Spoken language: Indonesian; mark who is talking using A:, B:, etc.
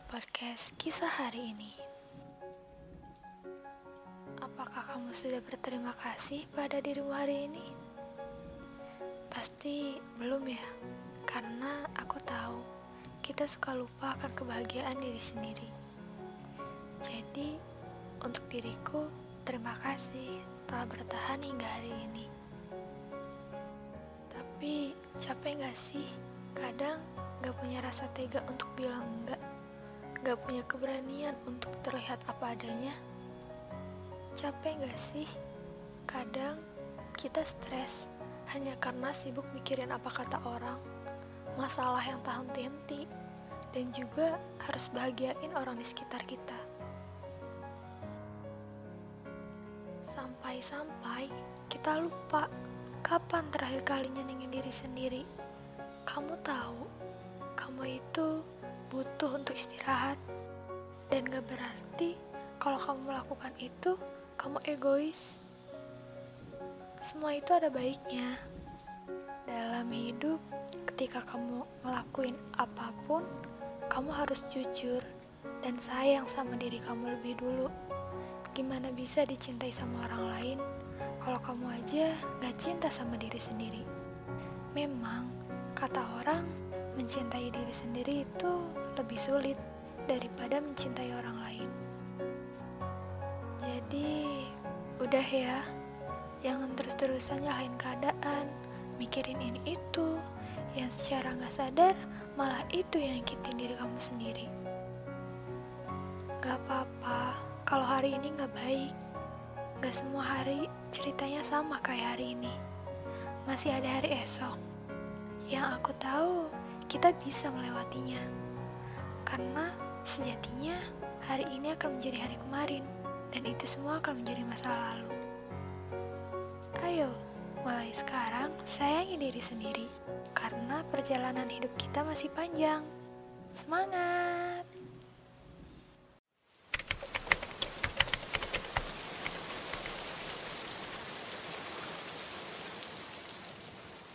A: podcast kisah hari ini. Apakah kamu sudah berterima kasih pada dirimu hari ini? Pasti belum ya, karena aku tahu kita suka lupa akan kebahagiaan diri sendiri. Jadi, untuk diriku, terima kasih telah bertahan hingga hari ini. Tapi, capek gak sih? Kadang gak punya rasa tega untuk bilang enggak gak punya keberanian untuk terlihat apa adanya? Capek gak sih? Kadang kita stres hanya karena sibuk mikirin apa kata orang, masalah yang tak henti-henti, dan juga harus bahagiain orang di sekitar kita. Sampai-sampai kita lupa kapan terakhir kalinya nengin diri sendiri. Kamu tahu, untuk istirahat. Dan gak berarti kalau kamu melakukan itu, kamu egois. Semua itu ada baiknya. Dalam hidup, ketika kamu ngelakuin apa pun, kamu harus jujur dan sayang sama diri kamu lebih dulu. Gimana bisa dicintai sama orang lain kalau kamu aja gak cinta sama diri sendiri? Memang, kata orang, mencintai diri sendiri itu lebih sulit daripada mencintai orang lain. Jadi, udah ya, jangan terus-terusan nyalahin keadaan, mikirin ini itu, yang secara nggak sadar malah itu yang nyakitin diri kamu sendiri. Gak apa-apa kalau hari ini nggak baik. Gak semua hari ceritanya sama kayak hari ini. Masih ada hari esok. Yang aku tahu, kita bisa melewatinya. Karena sejatinya hari ini akan menjadi hari kemarin dan itu semua akan menjadi masa lalu. Ayo, mulai sekarang sayangi diri sendiri karena perjalanan hidup kita masih panjang. Semangat!